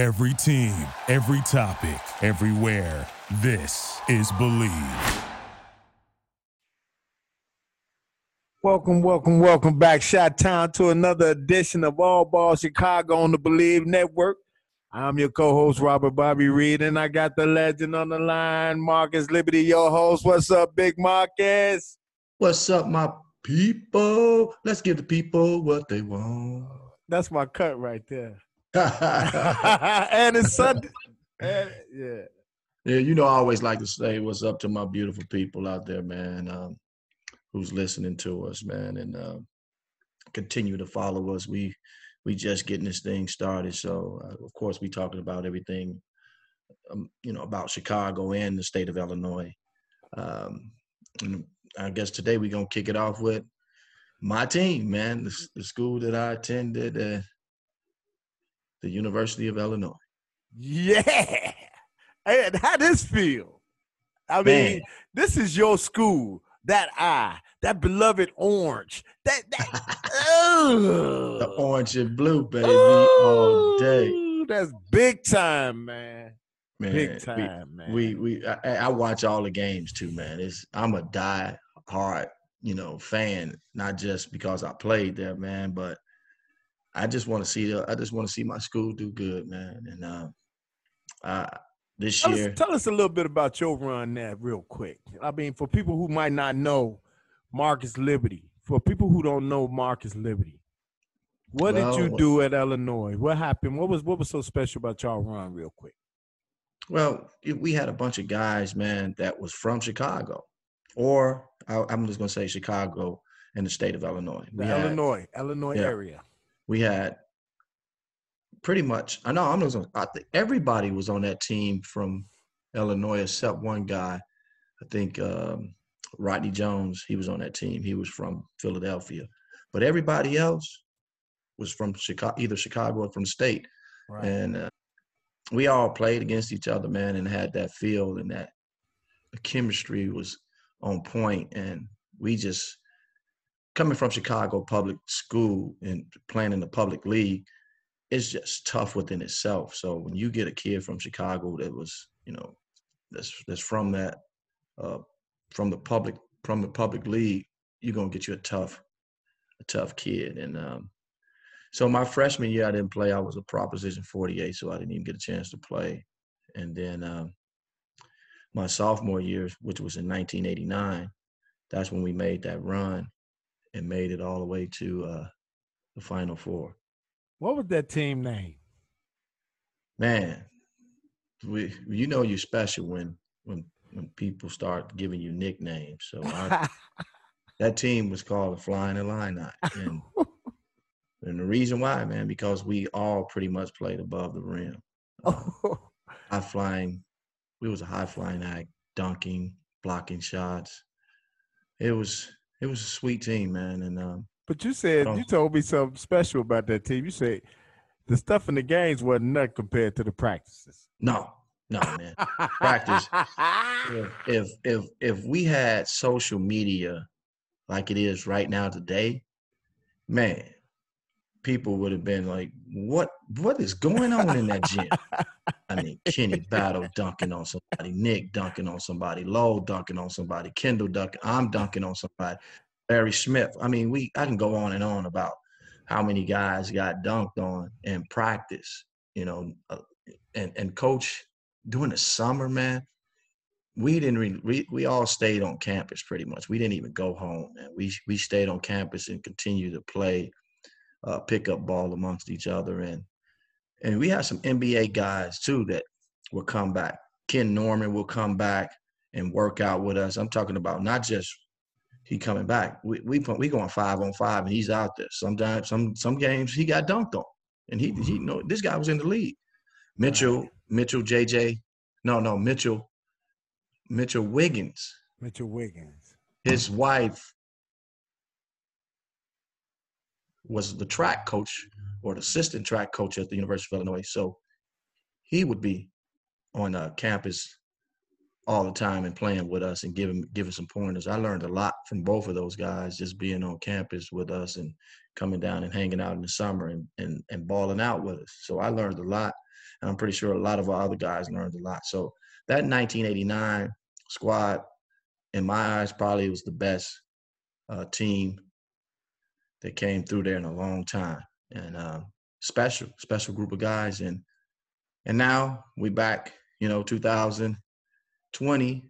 Every team, every topic, everywhere. This is Believe. Welcome, welcome, welcome back, Shot Town, to another edition of All Ball Chicago on the Believe Network. I'm your co-host Robert Bobby Reed, and I got the legend on the line, Marcus Liberty, your host. What's up, Big Marcus? What's up, my people? Let's give the people what they want. That's my cut right there. and it's Sunday. And, yeah. Yeah, you know, I always like to say what's up to my beautiful people out there, man, um, who's listening to us, man, and uh, continue to follow us. We we just getting this thing started, so uh, of course we talking about everything, um, you know, about Chicago and the state of Illinois. Um, and I guess today we're gonna kick it off with my team, man, the, the school that I attended, uh, the University of Illinois. Yeah. And how this feel? I mean, this is your school. That eye, that beloved orange, that that. The orange and blue, baby, all day. That's big time, man. Man, Big we- time, man. We we I, I watch all the games too, man. It's I'm a die hard, you know, fan, not just because I played there, man, but I just want to see the I just want to see my school do good, man. And uh, uh this Tell year, us, tell us a little bit about your run there, real quick. I mean, for people who might not know Marcus Liberty, for people who don't know Marcus Liberty, what did you do at Illinois? What happened? What was what was so special about y'all run, real quick? well, we had a bunch of guys, man, that was from Chicago, or I, I'm just gonna say Chicago and the state of Illinois. We had- Illinois, Illinois Yeah. area. We had pretty much I know I'm not I think everybody was on that team from Illinois except one guy. I think um, Rodney Jones, he was on that team. He was from Philadelphia. But everybody else was from Chicago, either Chicago or from state. Right. And uh, we all played against each other, man, and had that feel and that the chemistry was on point. And we just coming from Chicago public school and playing in the public league, it's just tough within itself. So when you get a kid from Chicago that was, you know, that's that's from that uh, from the public from the public league, you're gonna get you a tough a tough kid. And um, so my freshman year, I didn't play. I was a Proposition 48, so I didn't even get a chance to play. And then um, my sophomore year, which was in 1989, that's when we made that run and made it all the way to uh, the Final Four. What was that team name? Man, we you know you're special when when when people start giving you nicknames. So I, that team was called the Flying Illini, and and the reason why, man, because we all pretty much played above the rim. high flying. We was a high flying act, dunking, blocking shots. It was it was a sweet team, man. And um, but you said Oh. you told me something special about that team. You said the stuff in the games wasn't nothing compared to the practices. no, no, man. Practice. if if if if we had social media like it is right now today, man, people would have been like, "What what is going on in that gym?" I mean, Kenny Battle dunking on somebody, Nick dunking on somebody, Lowe dunking on somebody, Kendall dunking, I'm dunking on somebody, Barry Smith. I mean, we I can go on and on about how many guys got dunked on in practice, you know, uh, and and coach during the summer, man. We didn't really, we, we all stayed on campus pretty much. We didn't even go home, man. We we stayed on campus and continued to play uh, pickup ball amongst each other and and we had some NBA guys too that will come back. Ken Norman will come back and work out with us. I'm talking about not just he coming back. We we put- we going five on five and he's out there. Sometimes some some games he got dunked on, and he he you know this guy was in the league. Mitchell Mitchell JJ, no no Mitchell Mitchell Wiggins. Mitchell Wiggins. His wife was the track coach or the assistant track coach at the University of Illinois. So he would be on uh, campus all the time and playing with us and giving giving some pointers. I learned a lot from both of those guys just being on campus with us and coming down and hanging out in the summer and and, and balling out with us. So I learned a lot. And I'm pretty sure a lot of our other guys learned a lot. So that 1989 squad, in my eyes, probably was the best uh, team that came through there in a long time. And um, special, special group of guys. And and now we back, you know, 2020,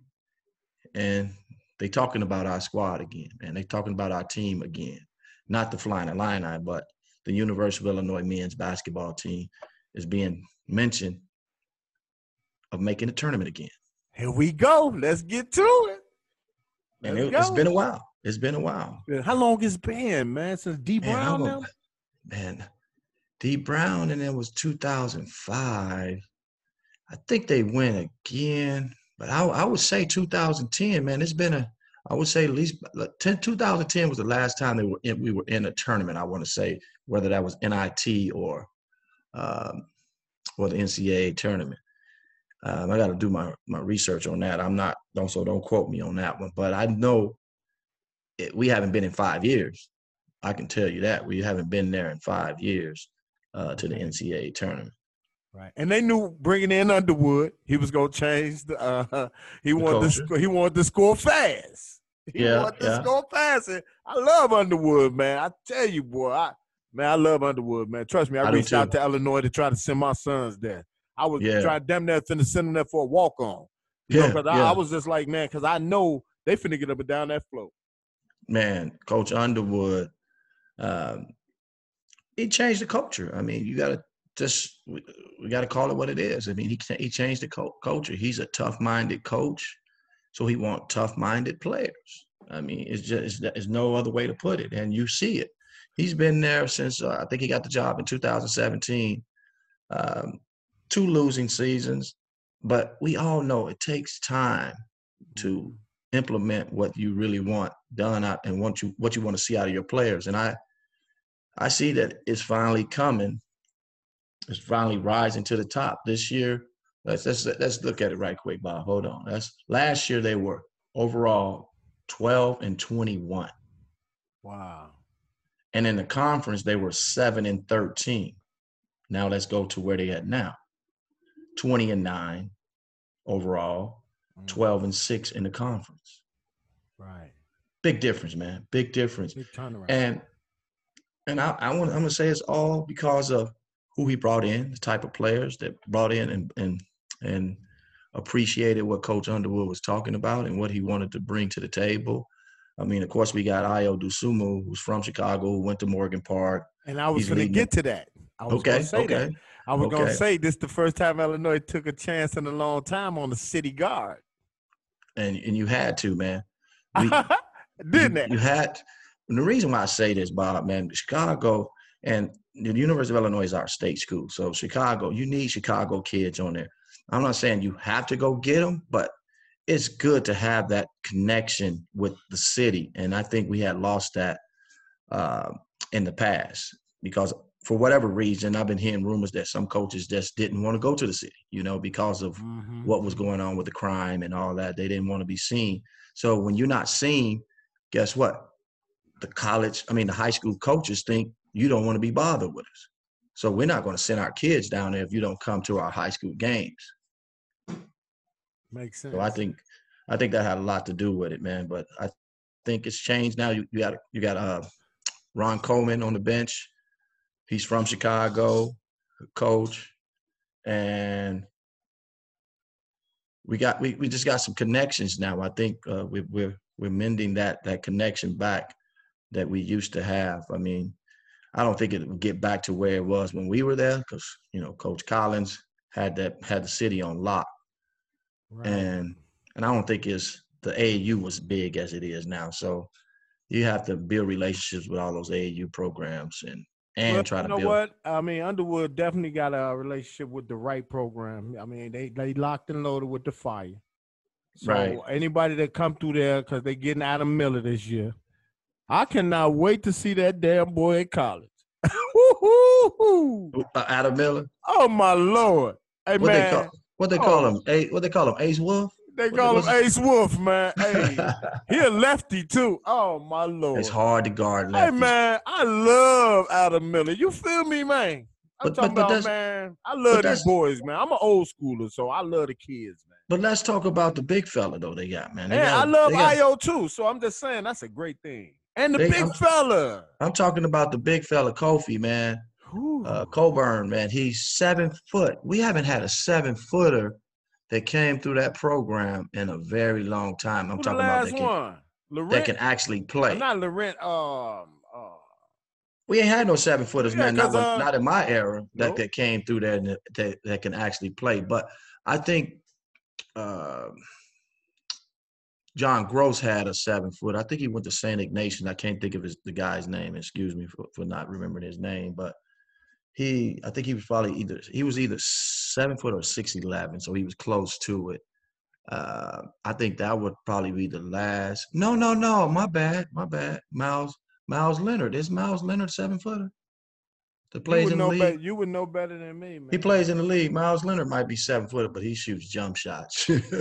and they talking about our squad again, and They talking about our team again. Not the Flying Illini, but the University of Illinois men's basketball team is being mentioned of making a tournament again. Here we go. Let's get to it. and it, has been a while. It's been a while. How long it's been, man? Since Dee Brown man, now? Man, Dee Brown, and it was 2005. I think they went again, but I, I would say 2010, man. It's been a, I would say at least 10, 2010 was the last time they were in, we were in a tournament. I want to say whether that was NIT or um, or the NCAA tournament. Um, I got to do my my research on that. I'm not also don't quote me on that one, but I know it, we haven't been in five years. I can tell you that we haven't been there in five years uh, to the NCAA tournament. Right, and they knew bringing in Underwood, he was going to change the. Uh, he the wanted to he wanted to score fast. He yeah, wanted to yeah. score fast. And I love Underwood, man. I tell you, boy, I man, I love Underwood, man. Trust me, I, I reached out to Illinois to try to send my sons there. I was yeah. trying damn near finna send them there for a walk on. Yeah, because yeah. I, I, was just like, man, because I know they finna get up and down that float. Man, Coach Underwood, um, he changed the culture. I mean, you got to just we, we got to call it what it is. I mean, he he changed the co- culture. He's a tough-minded coach, so he want tough-minded players. I mean, it's just there's no other way to put it, and you see it. He's been there since uh, I think he got the job in 2017. Um, two losing seasons, but we all know it takes time to implement what you really want done out and what you what you want to see out of your players. And I I see that it's finally coming. It's finally rising to the top this year. Let's let's let's look at it right quick, Bob. Hold on. That's last year they were overall 12 and 21. Wow. And in the conference they were 7 and 13. Now let's go to where they at now. 20 and 9 overall. 12 and 6 in the conference. Right. Big difference, man. Big difference. Big turnaround. And and I, I want I'm gonna say it's all because of who he brought in, the type of players that brought in and and and appreciated what Coach Underwood was talking about and what he wanted to bring to the table. I mean, of course, we got Ayo Dosunmu, who's from Chicago, who went to Morgan Park. And I was going to get to that. I was okay, say okay. That. I was okay. going to say this the first time Illinois took a chance in a long time on the city guard. And and you had to, man. We, Didn't you, it? You had and the reason why I say this, Bob, man, Chicago and the University of Illinois is our state school. So Chicago, you need Chicago kids on there. I'm not saying you have to go get them, but it's good to have that connection with the city. And I think we had lost that uh, in the past because for whatever reason, I've been hearing rumors that some coaches just didn't want to go to the city, you know, because of mm-hmm. what was going on with the crime and all that. They didn't want to be seen. So when you're not seen, guess what? The college, I mean, the high school coaches think you don't want to be bothered with us. So we're not going to send our kids down there if you don't come to our high school games. Makes sense. So I think, I think that had a lot to do with it, man. But I think it's changed now. You, you got you got uh, Ron Coleman on the bench He's from Chicago, coach, and we got we, we just got some connections now. I think uh, we, we're we're mending that that connection back that we used to have. I mean, I don't think it will get back to where it was when we were there because you know Coach Collins had that had the city on lock, right. and and I don't think it's the AAU was big as it is now. So you have to build relationships with all those AAU programs and and well, try to you know build. what? I mean, Underwood definitely got a relationship with the right program. I mean, they they locked and loaded with the fire. So right. anybody that come through there because they getting Adam Miller this year, I cannot wait to see that damn boy at college. uh, Adam Miller. Oh my lord! Hey what man, they call, what they call oh. him? A, what they call him? Ace Wolf. They call him Ace Wolf, man. Hey, he a lefty too. Oh my lord, it's hard to guard lefties. Hey man, I love Adam Miller. You feel me, man? I'm But- talking but- but about man. I love these boys, man. I'm an old schooler, so I love the kids, man. But let's talk about the big fella though they got, man. They Yeah, got- I love got- Ayo too. So I'm just saying that's a great thing. And the They- big I'm- fella. I'm talking about the big fella Kofi, man. Uh, Cockburn, man. He's seven foot. We haven't had a seven footer that came through that program in a very long time. I'm Who talking about that can, one? that can actually play. not Laurent. Um. Uh, We ain't had no seven footers, Yeah, man. Not, uh, not in my era that, Nope. that came through there that, that, that can actually play. But I think uh, John Gross had a seven foot. I think he went to St. Ignatius. I can't think of his the guy's name. Excuse me for, for not remembering his name. But he, I think he was probably either he was either seven foot or six eleven, so he was close to it. Uh, I think that would probably be the last. No, no, no. My bad. My bad. Miles Meyers Leonard. Is Meyers Leonard seven footer? That plays in the league. better. You would know better than me, man. He plays in the league. Meyers Leonard might be seven footer, but he shoots jump shots. He's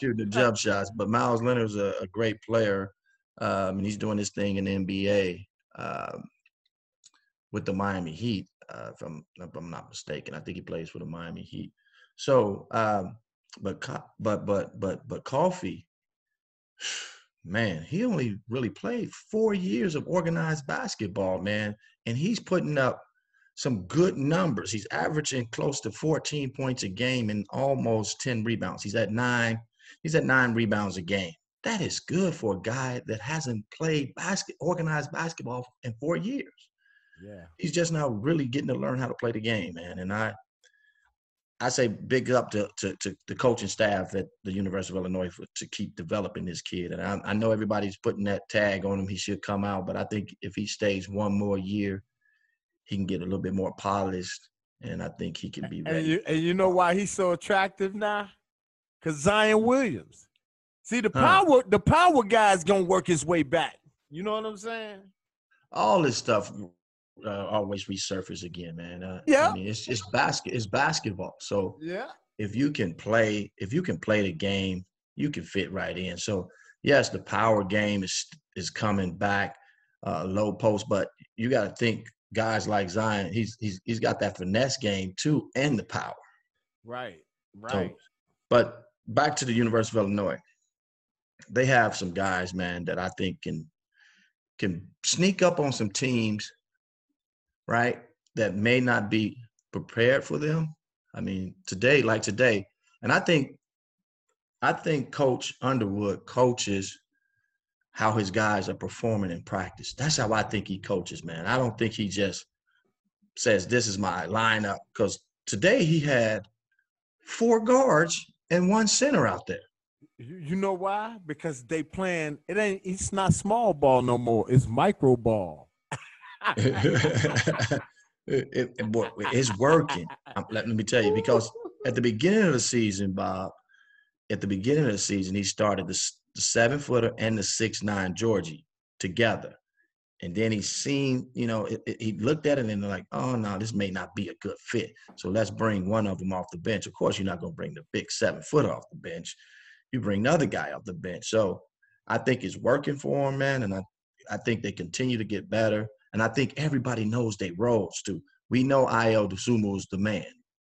shooting the jump shots. But Meyers Leonard's a, a great player, um, and he's doing this thing in the NBA um, with the Miami Heat. Uh, if I'm if I'm not mistaken, I think he plays for the Miami Heat. So, um, but but but but but Kofi, man, he only really played four years of organized basketball, man, and he's putting up some good numbers. He's averaging close to 14 points a game and almost 10 rebounds. He's at nine. He's at nine rebounds a game. That is good for a guy that hasn't played basket organized basketball in four years. Yeah. He's just now really getting to learn how to play the game, man. And I I say big up to, to, to the coaching staff at the University of Illinois for, to keep developing this kid. And I, I know everybody's putting that tag on him. He should come out, but I think if he stays one more year, he can get a little bit more polished, and I think he can be And you and you know why he's so attractive now? Cause Zion Williams. See the Huh. power, the power guy's gonna work his way back. You know what I'm saying? All this stuff uh, always resurface again, man. Uh, Yeah. I mean, it's it's basket, it's basketball. So Yeah. if you can play, if you can play the game, you can fit right in. So yes, the power game is is coming back, uh, low post, but you got to think guys like Zion, he's he's he's got that finesse game too, and the power. Right. So, Right. but back to the University of Illinois, they have some guys, man, that I think can can sneak up on some teams, right? That may not be prepared for them. I mean, today, like today, and I think, I think Coach Underwood coaches how his guys are performing in practice. That's how I think he coaches, man. I don't think he just says this is my lineup because today he had four guards and one center out there. You, know why? Because they playing it ain't it's not small ball no more. It's micro ball. It, it- it's working. Um, Let, me tell you, because at the beginning of the season, Bob, at the beginning of the season, he started the, the seven footer and the six nine Georgie together. And then he seen, you know, it, it- he looked at it and they're like, oh no, this may not be a good fit. So let's bring one of them off the bench. Of course, you're not going to bring the big seven footer off the bench. You bring the other guy off the bench. So I think it's working for him, man. And I, I think they continue to get better. And I think everybody knows their roles too. We know Ayo Dosunmu is the man.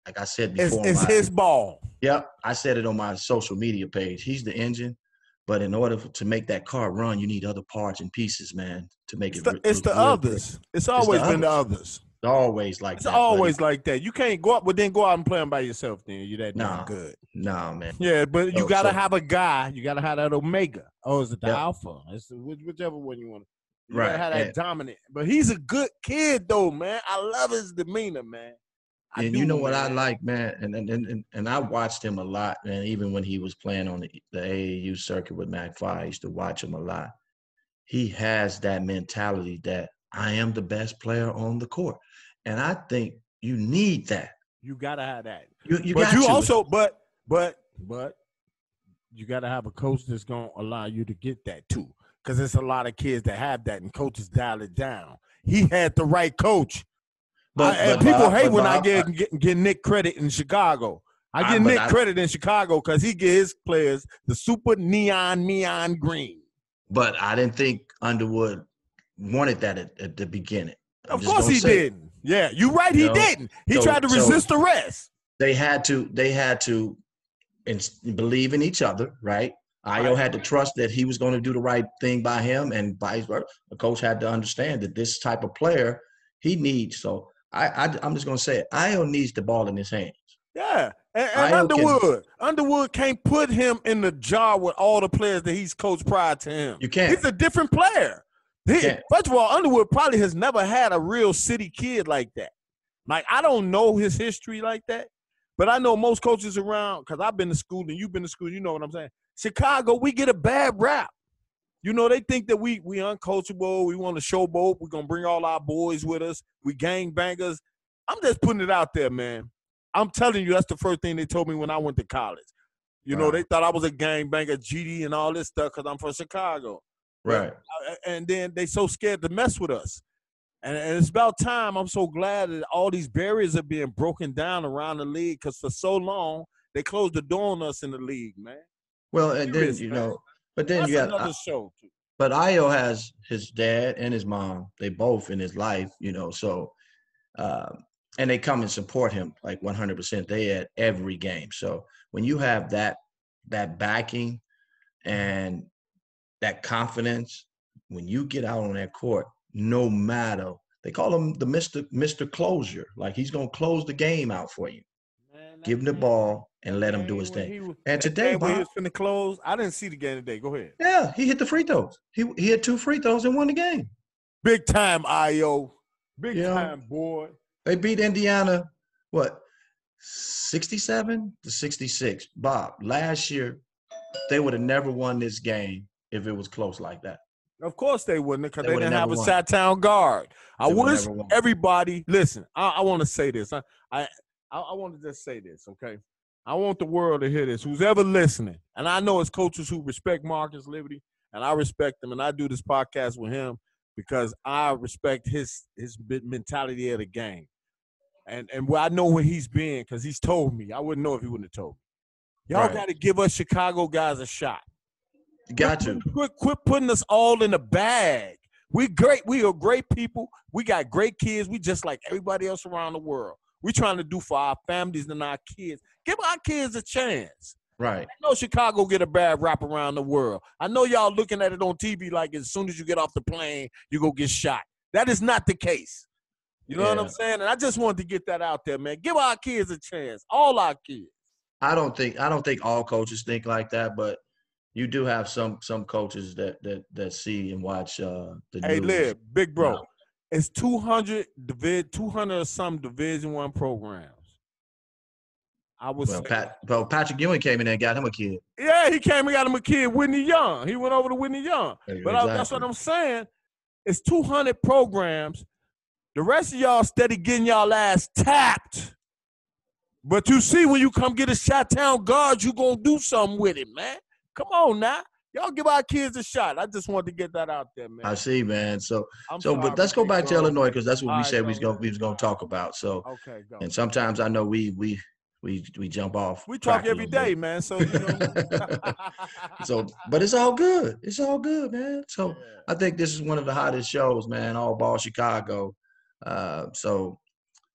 Like I said before, it's my- his ball. Yep, I said it on my social media page. He's the engine, but in order for, to make that car run, you need other parts and pieces, man, to make It's it. the, re- it's look the good. others. It's always been the others. others. It's always like It's that. buddy. always like that. You can't go up, but then go out and play them by yourself. Then you're that Nah. good. no, man. Yeah, but you gotta so- have a guy. You gotta have that omega. Oh, is it the Yep. alpha? It's which, whichever one you want. You Right, gotta that and- dominant. But he's a good kid though, man. I love his demeanor, man. I and do, you know what I like, man, and and, and and I watched him a lot, man. Even when he was playing on the, the AAU circuit with McFly, I used to watch him a lot. He has that mentality that I am the best player on the court, and I think you need that. You gotta have that. You you but got you to. also, but but but you gotta have a coach that's gonna allow you to get that too. Because there's a lot of kids that have that, and coaches dial it down. He had the right coach. But- I- and but people Bob- hate when I get, get get Nick credit in Chicago. I I- Nick I- credit in Chicago because he get his players the super neon neon green. But I didn't think Underwood wanted that at, at the beginning. I'm Of course he didn't. Yeah, you're right. He know? didn't. He So- tried to so- resist arrest. They had to. They had to, and believe in each other, right? Ayo had to trust that he was going to do the right thing by him, and vice versa. The coach had to understand that this type of player he needs. So I, I I'm just going to say it. Ayo needs the ball in his hands. Yeah, and, and Ayo can- Underwood, Underwood can't put him in the jar with all the players that he's coached prior to him. You can't. He's a different player. He, first of all, Underwood probably has never had a real city kid like that. Like I don't know his history like that, but I know most coaches around because I've been to school and you've been to school. You know what I'm saying? Chicago, we get a bad rap. You know, they think that we we uncoachable. We want to showboat. We're gonna bring all our boys with us. We gang bangers. I'm just putting it out there, man. I'm telling you, that's the first thing they told me when I went to college. You know, they thought I was a gang banger, GD, and all this stuff because I'm from Chicago. Right. Uh, and then they so scared to mess with us. And, and it's about time. I'm so glad that all these barriers are being broken down around the league because for so long they closed the door on us in the league, man. Well, and then you know, but then That's you got another show. Too. but Ayo has his dad and his mom. They both in his life, you know. So, uh, and they come and support him like 100. percent They at every game. So when you have that that backing and that confidence, when you get out on that court, no matter they call him the Mister Mister Closure, like he's gonna close the game out for you. Man, Give him the ball and let him do his thing. he And today, when he was finna close. I didn't see the game today. Go ahead. yeah, he hit the free throws. He he had two free throws and won the game. Big time, Ayo. Big Yeah. time, boy. They beat Indiana, what, 67 to 66. Bob, last year, they would have never won this game if it was close like that. Of course they wouldn't, because They they, didn't have a. Sat Town guard. I They wish everybody listen. I, I want to say this. I, I I I want to just say this, okay? I want the world to hear this. Who's ever listening, and I know it's coaches who respect Marcus Liberty, and I respect him, and I do this podcast with him because I respect his his mentality of the game, and and I know where he's been because he's told me. I wouldn't know if he wouldn't have told me. Y'all Right. got to give us Chicago guys a shot. You got Quit to. Quit, quit putting us all in a bag. We great. We are great people. We got great kids. We just like everybody else around the world. We're trying to do for our families and our kids. Give our kids a chance. Right. I know Chicago get a bad rap around the world. I know y'all looking at it on TV like as soon as you get off the plane, you go get shot. That is not the case. You know what I'm saying? And I just wanted to get that out there, man. Give our kids a chance. All our kids. I don't think I don't think all coaches think like that, but you do have some some coaches that that that see and watch uh the Hey, news. Lib, big bro. No. It's 200 divi- 200 or some Division One programs. I was Well, Pat, well, Patrick Ewing came in and got him a kid. yeah, he came and got him a kid, Whitney Young. He went over to Whitney Young. But I, that's what I'm saying. It's 200 programs. The rest of y'all steady getting y'all ass tapped. But you see, when you come get a shot town guard, you gonna do something with it, man. Come on now. Y'all give our kids a shot. I just wanted to get that out there, man. I see, man. So I'm so, sorry, but let's go big back to. Illinois because that's what All we right, said we was gonna we was gonna talk about. So, Okay, go. and sometimes I know we we we we jump off. We talk every day, man. So you know. So, but it's all good. It's all good, man. So Yeah. I think this is one of the hottest shows, man. All ball Chicago. Uh, so,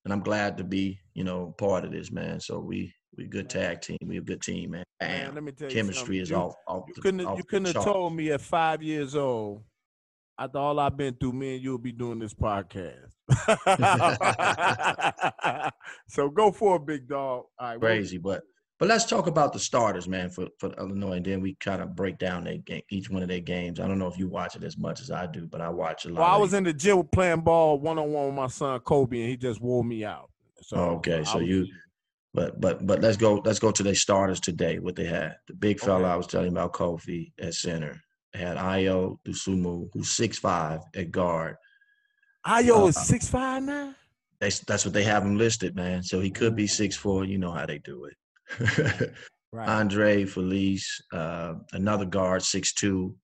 and I'm glad to be, you know, part of this, man. So we we good tag team. We a good team, man. Man, let me tell you Chemistry something. is you, off. off You the- couldn't off you couldn't have told me at five years old. After all I've been through, me and you'll be doing this podcast. so go for it, big dog. All right, crazy. But but let's talk about the starters, man, for for Illinois, and then we kind of break down their game, each one of their games. I don't know if you watch it as much as I do, but I watch a lot. Well, I was in the gym playing ball one on one with my son Kobe, and he just wore me out. So Oh, okay, so was- you- But but but let's go let's go to their starters today. What they had the big fella Okay. I was telling about Kofi at center. Had Ayo Dosunmu, who's six five at guard. Ayo uh, is six five now. That's that's what they have him listed, man. So he could be six four. You know how they do it. Right. Andre Feliz, uh, another guard, six two.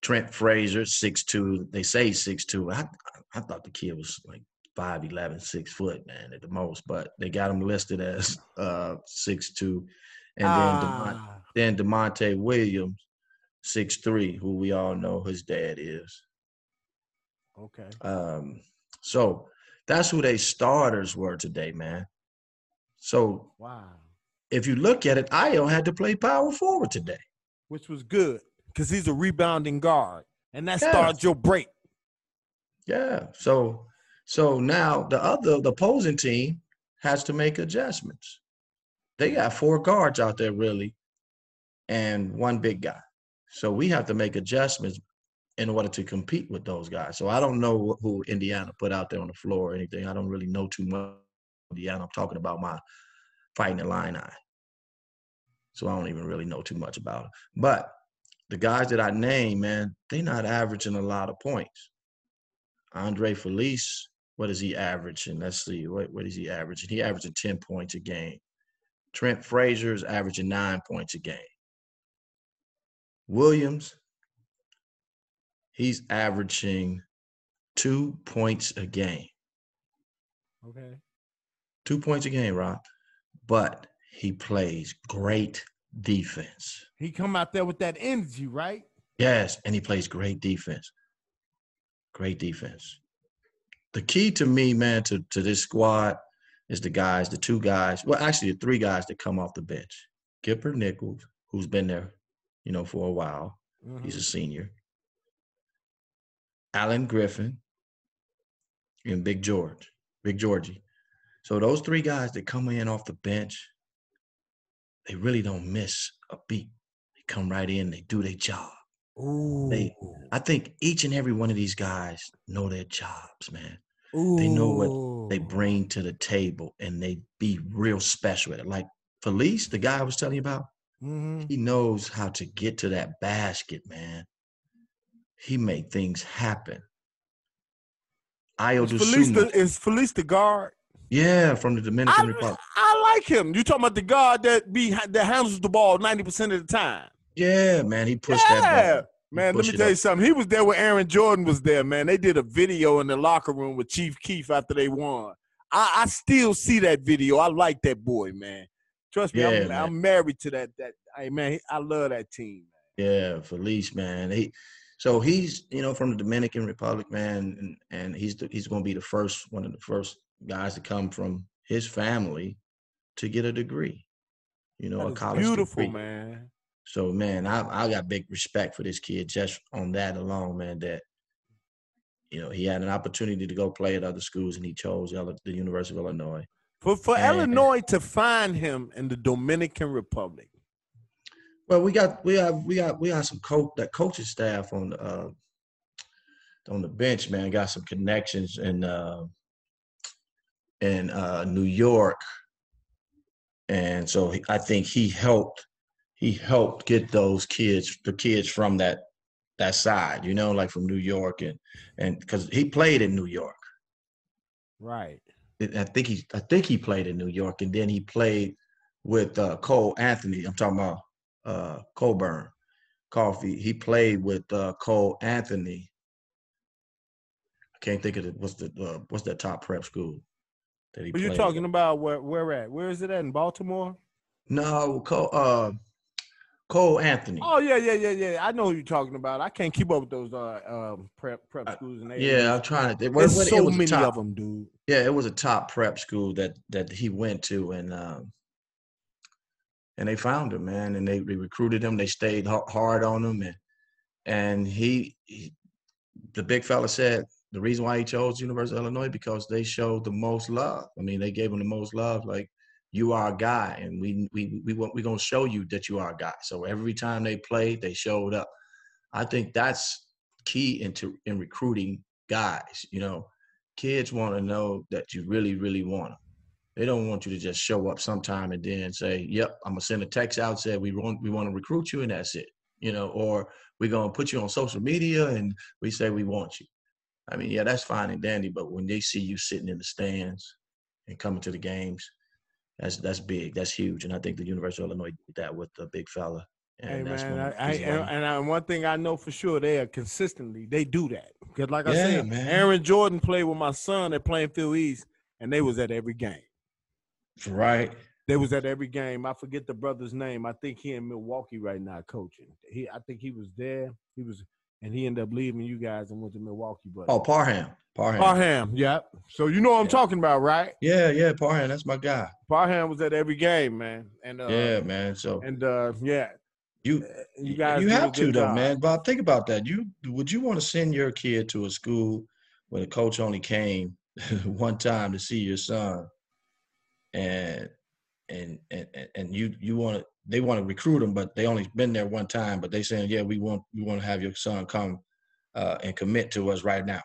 Trent Frazier, six two. They say six two. I I thought the kid was like 5'11", 6 foot, man, at the most. But they got him listed as uh six two. And then Ah, then Da'Monte Williams, six three, who we all know his dad is. okay. Um, so That's who they starters were today, man. So Wow. if you look at it, Ayo had to play power forward today. Which was good because he's a rebounding guard, and that Yes. starts your break. Yeah. So so now the other the opposing team has to make adjustments. They got four guards out there really and one big guy. So we have to make adjustments in order to compete with those guys. So I don't know who Indiana put out there on the floor or anything. I don't really know too much Indiana. I'm talking about my fighting Illini. So I don't even really know too much about it. But the guys that I name, man, they're not averaging a lot of points. Andre Feliz, what is he averaging? Let's see, what, what is he averaging? He averaging 10 points a game. Trent Frazier is averaging nine points a game. Williams, he's averaging two points a game. Okay. Two points a game, Rob. But he plays great defense. He come out there with that energy, right? Yes, and he plays great defense. Great defense. The key to me, man, to, to this squad is the guys, the two guys, well, actually the three guys that come off the bench. Kipper Nichols, who's been there, you know, for a while. He's a Mhm. senior. Alan Griffin and Big George, Big Georgie. So those three guys that come in off the bench, they really don't miss a beat. They come right in, they do their job. Ooh. They- I think each and every one of these guys know their jobs, man. Ooh. They know what they bring to the table and they be real special at it. Like Feliz, the guy I was telling you about, Mhm. he knows how to get to that basket, man. He make things happen. Io Is Feliz, the, is Feliz the guard? yeah, from the Dominican I, Republic. I like him. You talking about the guard that be that handles the ball ninety percent of the time? Yeah, man, he pushed yeah. that. He Man, let me tell you something. He was there when Aaron Jordan was there, man. They did a video in the locker room with Chief Keef after they won. I, I still see that video. I like that boy, man. Trust me, Yeah, I'm. I'm married to that. That hey, man, I love that team. Yeah, Feliz, man. He so he's you know from the Dominican Republic, man, and, and he's the, he's going to be the first one of the first guys to come from his family to get a degree. You know, That a college beautiful, degree. man. So man, I I got big respect for this kid just on that alone, man. That you know he had an opportunity to go play at other schools, and he chose the University of Illinois. For for And- Illinois to find him in the Dominican Republic. Well, we got we have we got we got some coach that coaching staff on the uh, on the bench, man. Got some connections in uh, in uh, New York, and so he, I think he helped he helped get those kids the kids from that that side, you know, like from New York and and because he played in New York. Right. I think he I think he played in New York, and then he played with uh, Cole Anthony. I'm talking about uh, Cockburn Kofi. He played with uh, Cole Anthony. I can't think of it. What's the uh, what's that top prep school that he? But you're talking at? about where where at? Where is it at in Baltimore? No, Cole. Uh, Cole Anthony. Oh yeah, yeah, yeah, yeah. I know who you're talking about. I can't keep up with those uh um prep prep schools and yeah, I'm trying to. It, There's so many top- of them, dude. Yeah, it was a top prep school that that he went to, and um, and they found him, man, and they, they recruited him. They stayed hard on him, and and he, he, the big fella said the reason why he chose University of Illinois because they showed the most love. I mean, they gave him the most love, like you are a guy, and we we we want we gonna show you that you are a guy. So every time they played, they showed up. I think that's key into in recruiting guys. You know, kids want to know that you really, really want them. They don't want you to just show up sometime and then say, "Yep, I'm gonna send a text out say we want we want to recruit you and that's it," you know, or we're gonna put you on social media and we say we want you. I mean, yeah, that's fine and dandy, but when they see you sitting in the stands and coming to the games, that's that's big, that's huge, and I think the University of Illinois did that with the big fella. And Hey man, one I, I, and, and one thing I know for sure, they are consistently they do that because, like I said, man. Aaron Jordan played with my son at Plainfield East, and they was at every game. right. They was at every game. I forget the brother's name. I think he in Milwaukee right now coaching. He, I think he was there. He was, and he ended up leaving you guys and went to Milwaukee. But Oh, Parham. Parham. Parham, yeah. So you know what I'm Yeah. talking about, right? Yeah, yeah, Parham. That's my guy. Parham was at every game, man. And uh, yeah, man. So and uh, yeah, you you guys you have to though, job. man. Bob, think about that. You would you want to send your kid to a school where the coach only came one time to see your son, and and and and- and you you want to they want to recruit him, but they only been there one time. But they saying, yeah, we want we want to have your son come uh, and commit to us right now.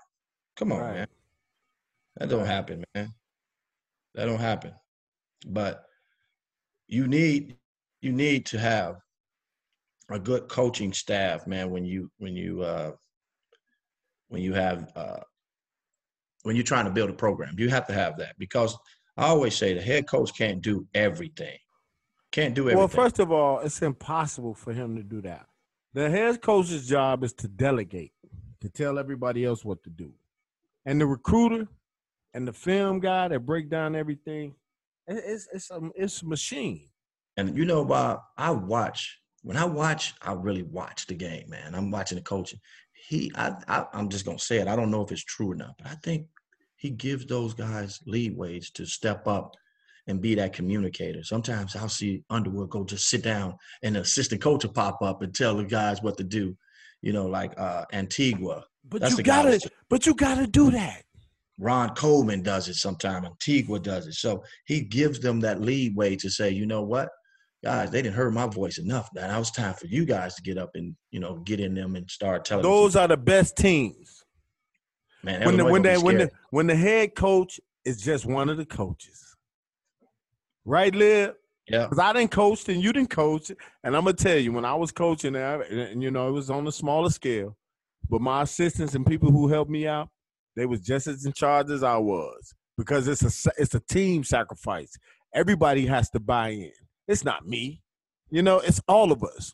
Come on, Right. man. That don't Right. happen, man. That don't happen. But you need you need to have a good coaching staff, man. When you when you uh, when you have uh, when you're trying to build a program, you have to have that because I always say the head coach can't do everything. Can't do everything. Well, first of all, it's impossible for him to do that. The head coach's job is to delegate, to tell everybody else what to do. And the recruiter and the film guy that break down everything, it's it's a it's a machine. And you know, Bob, I watch when I watch, I really watch the game, man. I'm watching the coaching. He, I, I, I'm just gonna say it. I don't know if it's true or not, but I think he gives those guys leeways to step up and be that communicator. Sometimes I'll see Underwood go just sit down, and the assistant coach will pop up and tell the guys what to do. You know, like uh, Antigua. But That's you gotta but you gotta do that. Ron Coleman does it sometimes. Antigua does it. So he gives them that leeway to say, you know what, guys, they didn't hear my voice enough. That Now was time for you guys to get up and you know get in them and start telling Those are the best teams. man. When the when they when the when the head coach is just one of the coaches. Right, Liv? yeah, Because I didn't coach and you didn't coach. And I'm gonna tell you, when I was coaching, and, and, you know, it was on a smaller scale, but my assistants and people who helped me out, they was just as in charge as I was because it's a it's a team sacrifice. Everybody has to buy in. It's not me, you know. It's all of us.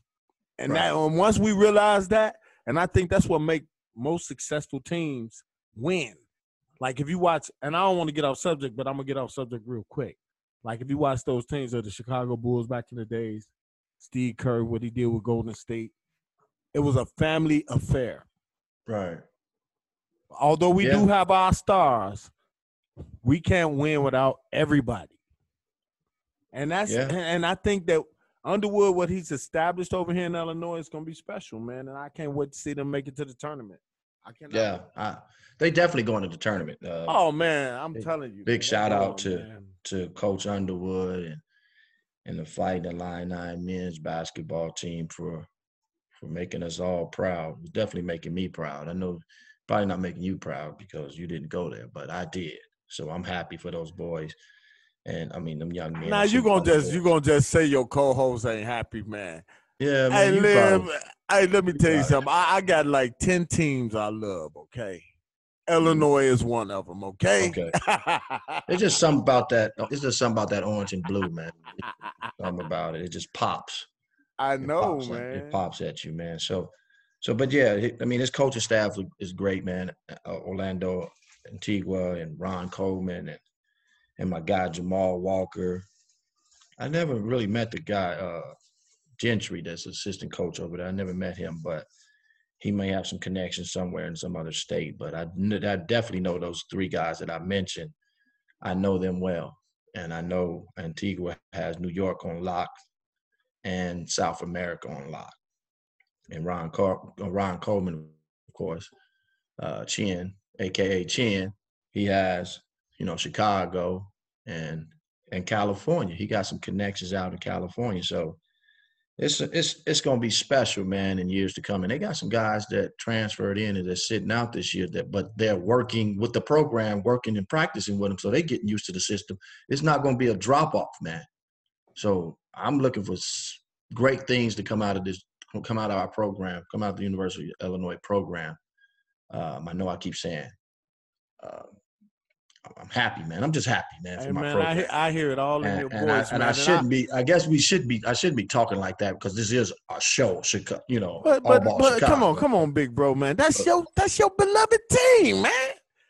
And that and once we realize that, and I think that's what make most successful teams win. Like if you watch, and I don't want to get off subject, but I'm gonna get off subject real quick. Like if you watch those teams of the Chicago Bulls back in the days, Steve Kerr, what he did with Golden State, it was a family affair. right. Although we Yeah. do have our stars, we can't win without everybody. And that's Yeah. and- I think that Underwood, what he's established over here in Illinois, is gonna be special, man. And I can't wait to see them make it to the tournament. I cannot. Yeah, I, they definitely going to the tournament. Uh, Oh man, I'm Big- telling you. big man, shout out going, to- man. to Coach Underwood and and the Fighting Illini men's basketball team for for making us all proud. It's definitely making me proud. I know probably not making you proud because you didn't go there, but I did. So I'm happy for those boys. And I mean them young men. Now you gonna just you gonna just say your co-host ain't happy, man. Yeah, Hey, man. you Liv, hey, let me tell you something. I, I got like ten teams I love. Okay, Illinois is one of them. Okay. Okay. It's just something about that. It's just something about that orange and blue, man. Something about it. It just pops. I It know, pops at- man. It pops at you, man. So, so, but yeah, I mean, his coaching staff is great, man. Uh, Orlando Antigua and Ron Coleman and and my guy Jamall Walker. I never really met the guy uh, Gentry, that's assistant coach over there. I never met him, but he may have some connections somewhere in some other state. But I, I definitely know those three guys that I mentioned. I know them well, and I know Antigua has New York on lock and South America on lock. And Ron Car- uh, Ron Coleman, of course, uh, Chin, aka Chin, he has you know Chicago and and California. He got some connections out in California, so it's it's it's gonna be special, man, in years to come. And they got some guys that transferred in and they're sitting out this year, that but they're working with the program, working and practicing with them, so they're getting used to the system. It's not gonna be a drop off, man. So I'm looking for great things to come out of this, come out of our program, come out of the University of Illinois program. Um, I know I keep saying, uh, I'm happy, man. I'm just happy, man, for Hey my man, I program. hear, I hear it all in and, your and I, voice, and man. I shouldn't be. I guess we should be. I shouldn't be talking like that because this is a show. Chicago, you know, But but, but come on, come on, big bro, man. That's But- your that's your beloved team, man.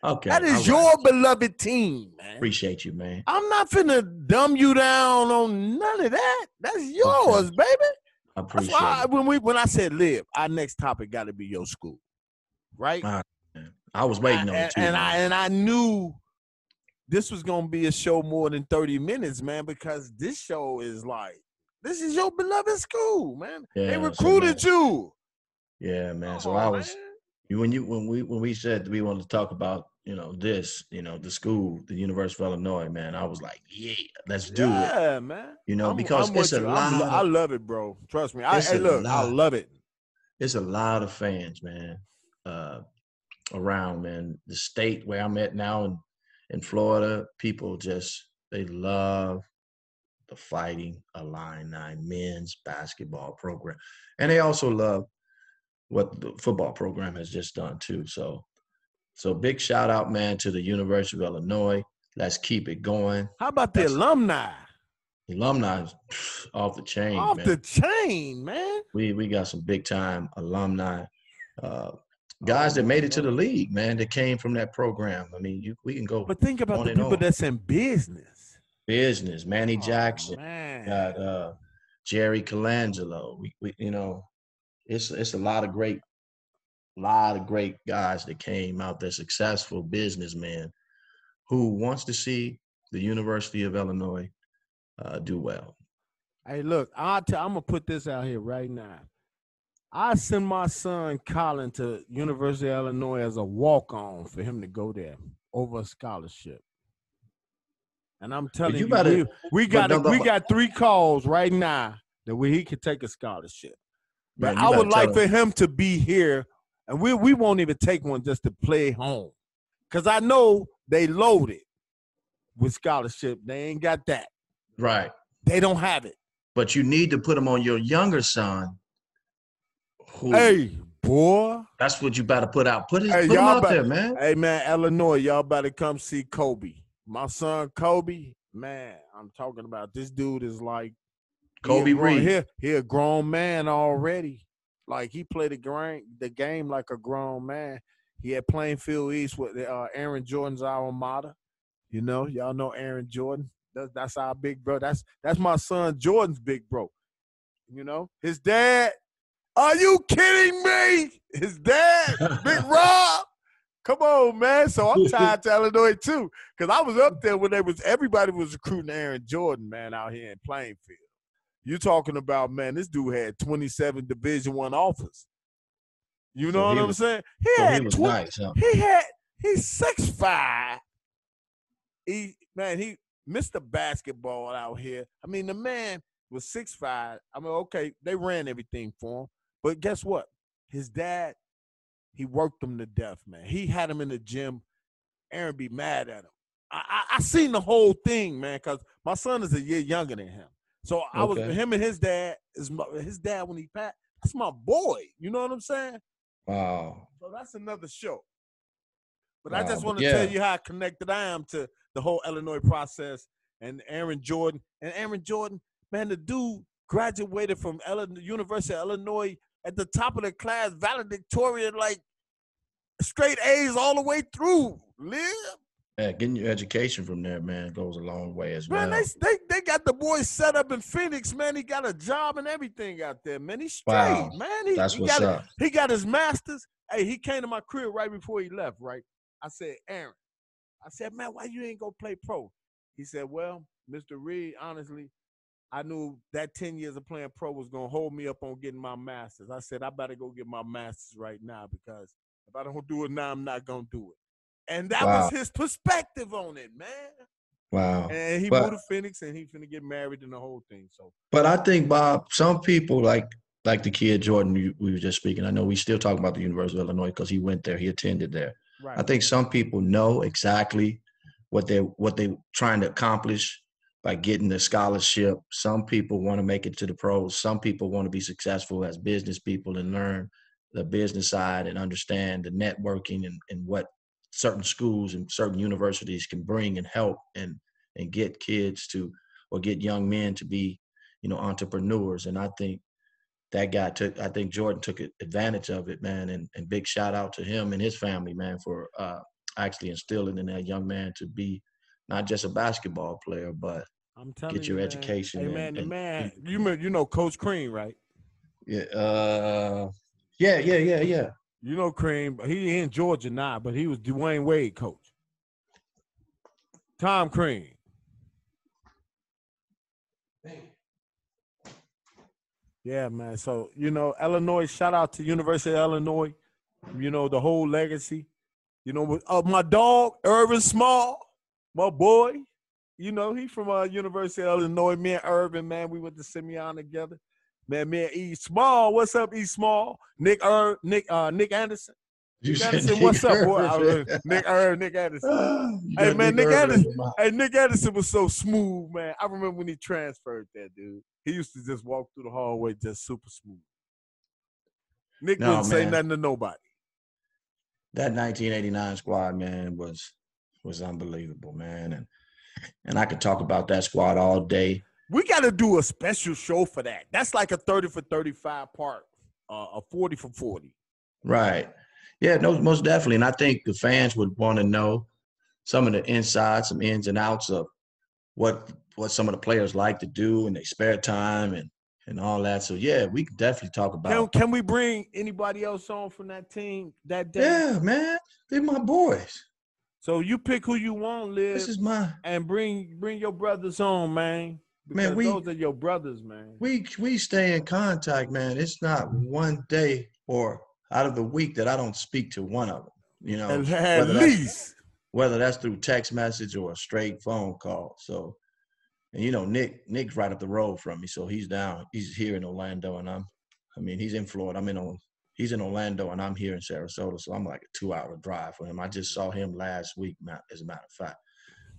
Okay, That is your right. beloved team, man. Appreciate you, man. I'm not finna dumb you down on none of that. That's yours, baby. I That's appreciate why I- when we when I said live, our next topic got to be your school. right? Ah. I was waiting on I- it too. and I and I knew this was gonna be a show more than 30 minutes, man, because this show is like this is your beloved school, man. Yeah, they so, recruited you. yeah, man. So I was man. when you when we when we said we wanted to talk about you know this you know the school the University of Illinois man I was like yeah let's do it yeah, man. you know I'm- because I'm it's a you. lot I'm- I love it, bro. Trust me. I, hey, look, I love it. it's a lot of fans man uh around man the state where I'm at now in in Florida people just they love the fighting Illini men's basketball program and they also love what the football program has just done too so so big shout out man to the University of Illinois let's keep it going How about the That's- alumni? alumni is off the chain Off man. the chain, man. we we got some big time alumni uh guys Oh, that made it to the league man that came from that program i mean you, we can go But think about the people on. that's in business. business manny Oh, jackson man. got uh jerry colangelo we, we you know it's it's a lot of great a lot of great guys that came out there successful businessmen who wants to see the university of illinois uh, do well Hey, look, I'm gonna put this out here right now. I send my son Colin to University of Illinois as a walk-on for him to go there over a scholarship. And I'm telling you you, better- we, we got we got three calls right now that we, he could take a scholarship. But I would like tell for him to be here, and we we won't even take one just to play home, because I know they loaded with scholarship. They ain't got that. right They don't have it. but you need to put them on your younger son who Hey, boy. That's what you better put out. Put, his, Hey, put him out bet- there, man. Hey man, Illinois, y'all better come see Kobe. My son Kobe, man, I'm talking about this dude is like he Kobe grown- Reed. He, he a grown man already. Like he played the game, the game like a grown man. He at Plainfield East with uh, Aaron Jordan's alma mater. You know, y'all know Aaron Jordan. That's, that's our big bro. That's that's my son Jordan's big bro. You know, his dad. Are you kidding me? His dad, Big Rob. Come on, man. So I'm tied to Illinois too, because I was up there when they was everybody was recruiting Aaron Jordan, man, out here in Plainfield. You're talking about man? This dude had 27 Division One offers. You know he what I'm was- saying? He So had he was 20 nice, huh? he had he's six five. He man, he Mr. Basketball out here. I mean, the man was six five. I mean, okay, they ran everything for him, but guess what? His dad, he worked him to death, man. He had him in the gym. Aaron be mad at him. I I, I seen the whole thing, man, because my son is a year younger than him. So I was Okay. him and his dad is my, his dad when he passed. That's my boy. You know what I'm saying? Wow. So that's another show. But I just want to tell you how connected I am to the whole Illinois process and Aaron Jordan. And Aaron Jordan, man, the dude graduated from Illinois, University of Illinois at the top of the class, valedictorian, like straight A's all the way through. Live. Yeah, getting your education from there, man, goes a long way as Man, well. they, they they got the boy set up in Phoenix, man. He got a job and everything out there, man. He's straight, Wow. man. He, That's he what's got up. He got his master's. Hey, he came to my crib right before he left, right? I said, Aaron, I said, man, why you ain't go play pro? He said, well, Mr. Reed, honestly, I knew that 10 years of playing pro was going to hold me up on getting my master's. I said, I better go get my master's right now because if I don't do it now, I'm not going to do it. And that Wow. was his perspective on it, man. Wow. And he But- moved to Phoenix and he's going to get married and the whole thing. So But I think Bob, some people like like the kid Jordan we were just speaking. I know we still talking about the University of Illinois because he went there, he attended there. right. I think some people know exactly what they what they trying to accomplish by getting the scholarship. Some people want to make it to the pros. Some people want to be successful as business people and learn the business side and understand the networking and, and what certain schools and certain universities can bring and help and and get kids to or get young men to be, you know, entrepreneurs. And I think that guy took I think Jordan took advantage of it, man. And, and big shout out to him and his family, man, for uh, actually instilling in that young man to be not just a basketball player, but I'm telling get your you, man. education Hey and- man, the and- man, you know, you know Coach Crean, right? yeah, uh, yeah, yeah, yeah, yeah. You know Crean, he in Georgia now, but he was Dwyane Wade coach. Tom Crean. Yeah, man. So you know, Illinois. Shout out to University of Illinois. You know the whole legacy. You know, uh, my dog Ervin Small, my boy. You know he from uh, University of Illinois. Me and Ervin, man, we went to Simeon together. Man, me and E Small. What's up, E Small? Nick Ir- Nick uh, Nick Anderson. You Nick Anderson, Nick what's up, boy? Irvin. I- Nick Irv, Nick Anderson. Hey, man, Nick Irvin in Anderson- Hey, Nick Anderson was so smooth, man. I remember when he transferred that dude. He used to just walk through the hallway just super smooth. Nick No, wouldn't say nothing to nobody. that 1989 squad, man, was was unbelievable, man. And and I could talk about that squad all day. We got to do a special show for that. That's like a 30 for 35 part, uh, a 40 for 40. Right. Yeah, no, most definitely. And I think the fans would want to know some of the insides, some ins and outs of what what some of the players like to do in their spare time and and all that. So yeah, we could definitely talk Can, about. can we bring anybody else on from that team that day? Yeah, man, they're my boys. So you pick who you want, Liz, This is my and bring bring your brothers on, man. Man, we- those are your brothers, man. we we stay in contact, man. It's not one day or out of the week that I don't speak to one of them. You know, At, at whether that's- least. whether that's through text message or a straight phone call. So, and you know, Nick Nick's right up the road from me, so he's down. He's here in Orlando, and I'm, I mean, he's in Florida. I'm in he's in Orlando, and I'm here in Sarasota. So I'm like a two hour drive for him. I just saw him last week, as a matter of fact.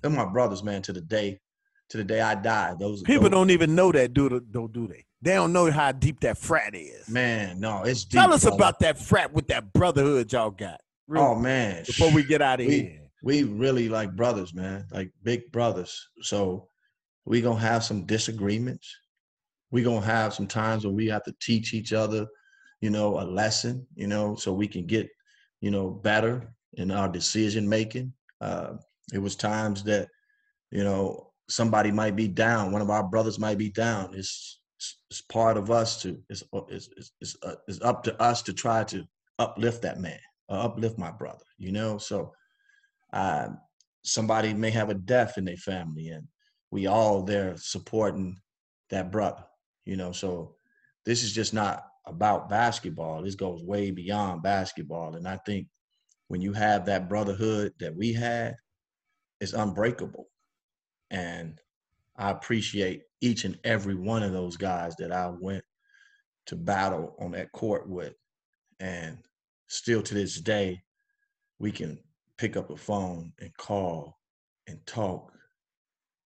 They're my brothers, man. To the day, to the day I die. Those People those- don't even know that, dude. don't do they? They don't know how deep that frat is. Man, no, it's deep. Tell us about that frat with that brotherhood y'all got. Real- Oh man, before we get out of we- here. we really like brothers, man, like big brothers. So we gonna have some disagreements. We gonna have some times when we have to teach each other, you know, a lesson, you know, so we can get, you know, better in our decision making. Uh, it was times that, you know, somebody might be down. One of our brothers might be down. It's it's, part of us to. It's it's it's, it's, uh, it's up to us to try to uplift that man, uh, uplift my brother. You know, so uh, somebody may have a death in their family and we all there supporting that brother you know so this is just not about basketball this goes way beyond basketball and i think when you have that brotherhood that we had it's unbreakable and i appreciate each and every one of those guys that i went to battle on that court with and still to this day we can pick up a phone and call and talk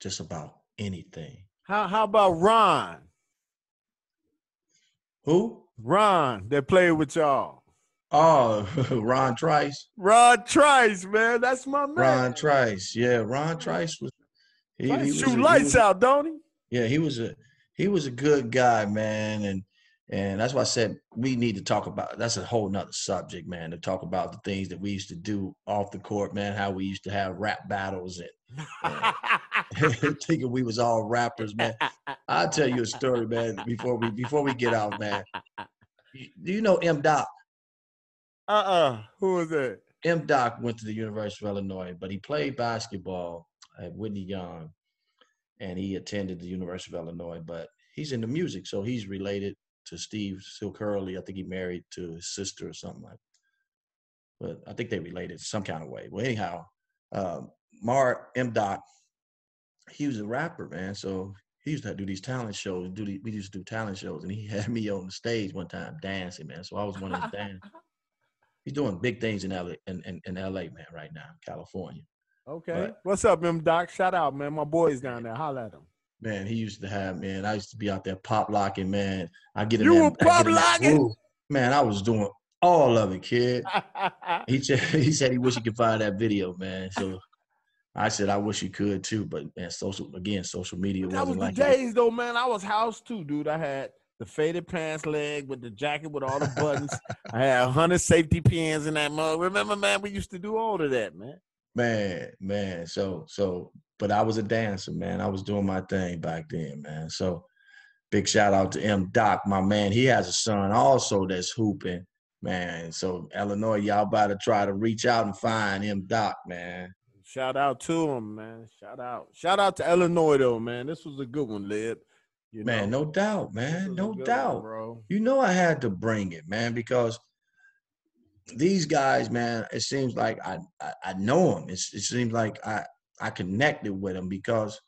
just about anything. How how about Ron? Who? Ron that played with y'all. Oh, Ron Trice. Ron Trice, man. That's my man. Ron Trice. Yeah, Ron Trice was. He, Trice he was shoot a- lights was- out, don't he? Yeah, he was a he was a good guy, man, and and that's why I said we need to talk about. That's a whole nother subject, man. To talk about the things that we used to do off the court, man. How we used to have rap battles and thinking we was all rappers, man. I'll tell you a story, man. Before we before we get out, man. Do you know M. Doc? uh-uh. Who was that? M. Doc went to the University of Illinois, but he played basketball at Whitney Young, and he attended the University of Illinois. But he's into music, so he's related to Steve Silk Hurley. I think he married to his sister or something like. That. But I think they related some kind of way. Well, anyhow, um, Mar M. Doc, he was a rapper, man. So he used to do these talent shows. Do the, we used to do talent shows, and he had me on the stage one time dancing, man. So I was one of his dancers. He's doing big things in LA, in, in, in LA, man, right now, California. Okay. But- What's up, M Doc? Shout out, man. My boys down there. Holla at him. Man, he used to have, man, I used to be out there pop locking, man. I get in You that- were pop in locking? Man, I was doing all of it, kid. He said he said he wish he could find that video, man. So I said I wish you could too, but man, social again, social media that was wasn't the like that. days, though, man. I was house too, dude. I had the faded pants leg with the jacket with all the buttons. I had a hundred safety pins in that mug. Remember, man, we used to do all of that, man. Man, man. So so but I was a dancer, man. I was doing my thing back then, man. So big shout out to M Doc, my man. He has a son also that's hooping Man, so Illinois, y'all about to try to reach out and find him, Doc, man. Shout out to him, man. Shout out. Shout out to Illinois though, man. This was a good one, Lib. You man, know? no doubt, man. No doubt. One, bro. You know I had to bring it, man, because these guys, man, it seems like I I, I know them. It's, it seems like I I connected with them because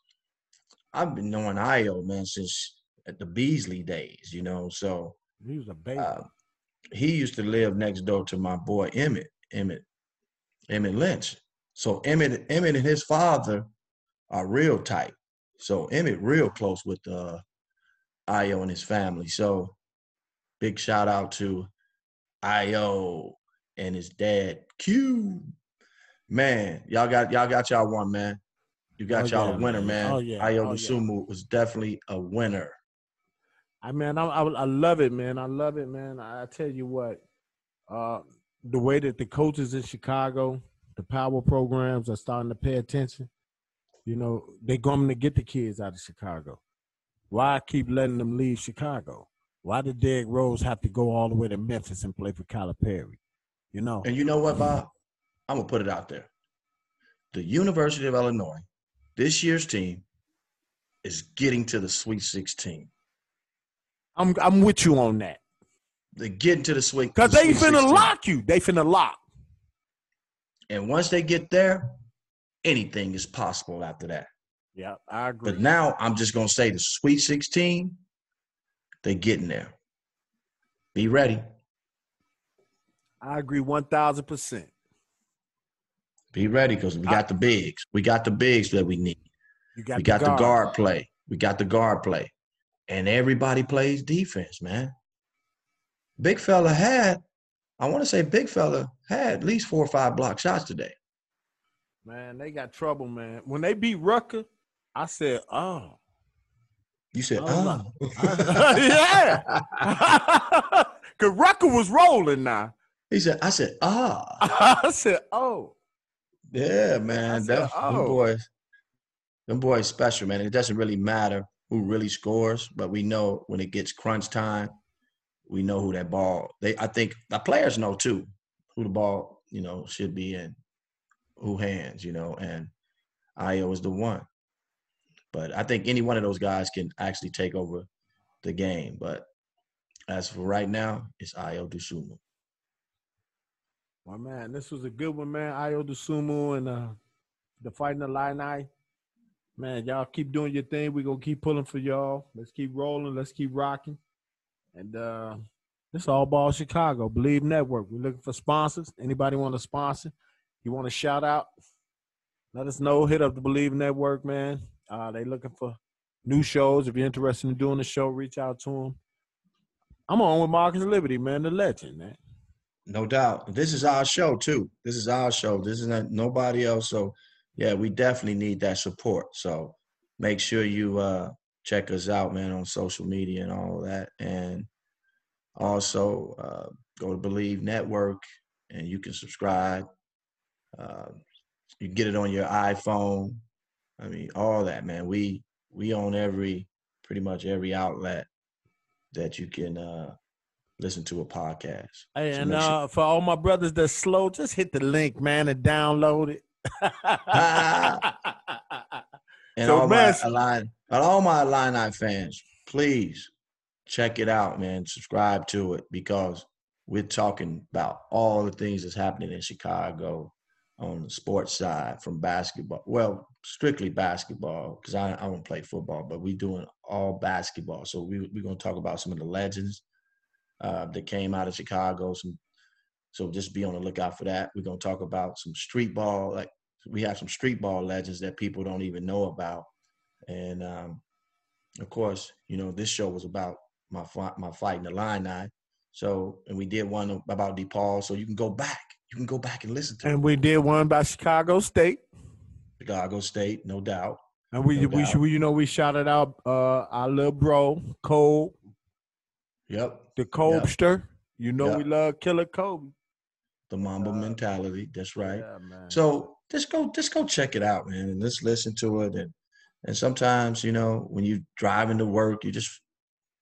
I've been knowing Ayo, man, since the Beasley days, you know. So he was a baby. Uh, he used to live next door to my boy Emmett, Emmett, Emmett Lynch. So Emmett, Emmett and his father are real tight. So Emmett real close with uh Ayo and his family. So big shout out to Ayo and his dad Q. Man, y'all got y'all got y'all one man. You got oh, y'all yeah, a winner, man. Oh yeah. Ayo oh, yeah. was definitely a winner. I mean, I, I, I love it, man. I love it, man. I, I tell you what, uh, the way that the coaches in Chicago, the power programs are starting to pay attention. You know, they're going to get the kids out of Chicago. Why keep letting them leave Chicago? Why did Derrick Rose have to go all the way to Memphis and play for Calipari? You know. And you know what, Bob? I'm gonna put it out there. The University of Illinois, this year's team, is getting to the Sweet 16. I'm I'm with you on that. They're getting to the Sweet because they finna 16. lock you. They finna lock. And once they get there, anything is possible after that. Yeah, I agree. But now I'm just gonna say the Sweet 16, they're getting there. Be ready. I agree one thousand percent. Be ready because we got I, the bigs. We got the bigs that we need. Got we got guard. the guard play. We got the guard play. And everybody plays defense, man. Big fella had, I want to say big fella had at least four or five block shots today. Man, they got trouble, man. When they beat Rucker, I said, "Oh." You said, "Oh." yeah. Cause Rucker was rolling now. He said, "I said, ah." I said, "Oh." Yeah, man. Said, that, oh. Them boys, them boys special, man. It doesn't really matter who really scores, but we know when it gets crunch time, we know who that ball. They, I think, the players know too who the ball, you know, should be in, who hands, you know, and Ayo is the one. But I think any one of those guys can actually take over the game. But as for right now, it's Ayo Dosunmu. My man, this was a good one, man. Ayo Dosunmu and uh, the fighting Illini. Man, y'all keep doing your thing. We're gonna keep pulling for y'all. Let's keep rolling. Let's keep rocking. And uh this all ball Chicago. Bleav Network. We're looking for sponsors. Anybody want to sponsor? You want to shout out? Let us know. Hit up the Bleav Network, man. Uh, they looking for new shows. If you're interested in doing the show, reach out to them. I'm on with Marcus Liberty, man, the legend, man. No doubt. This is our show too. This is our show. This is not nobody else. So yeah, we definitely need that support. So make sure you uh, check us out, man, on social media and all that. And also uh, go to Bleav Network and you can subscribe. Uh, you get it on your iPhone. I mean, all that, man. We we own every pretty much every outlet that you can uh, listen to a podcast. Hey, so and uh, sure. for all my brothers that's slow, just hit the link, man, and download it. and so, all man, my Illini, all my Illini fans, please check it out, man. Subscribe to it because we're talking about all the things that's happening in Chicago on the sports side from basketball. Well, strictly basketball because I, I don't play football, but we're doing all basketball. So we, we're going to talk about some of the legends uh, that came out of Chicago. Some, so just be on the lookout for that. We're going to talk about some street ball. Like we have some street ball legends that people don't even know about. And um, of course, you know, this show was about my my fighting Illini. So, and we did one about DePaul. So you can go back you can go back and listen to. It. And it. we did one by Chicago State. Chicago State, no doubt. And we no we, doubt. we you know we shouted out uh our little bro Cole. Yep. The Cobster. Yep. You know yep. we love Killer Kobe. The Mamba uh, mentality. That's right. Yeah, so just go just go check it out, man, and let's listen to it. And and sometimes, you know, when you driving to work, you just,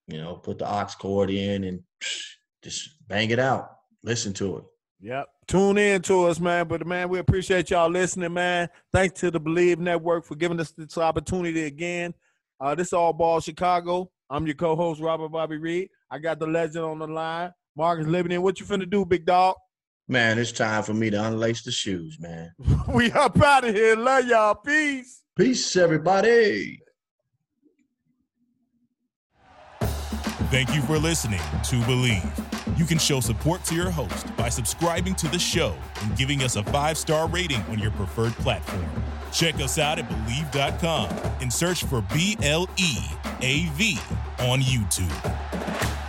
you know, put the aux cord in and just bang it out Listen to it. Yep. Tune in to us, man. But man, we appreciate y'all listening, man. Thanks to the Bleav Network for giving us this opportunity again. Uh, this is All Ball Chicago. I'm your co-host, Robert Bobby Reed. I got the legend on the line, Marcus Liberty. What you finna do, big dog? Man, it's time for me to unlace the shoes, man. we up out of here. Love y'all. Peace. Peace, everybody. Thank you for listening to Bleav. You can show support to your host by subscribing to the show and giving us a five star rating on your preferred platform. Check us out at Bleav.com and search for B L E A V on YouTube.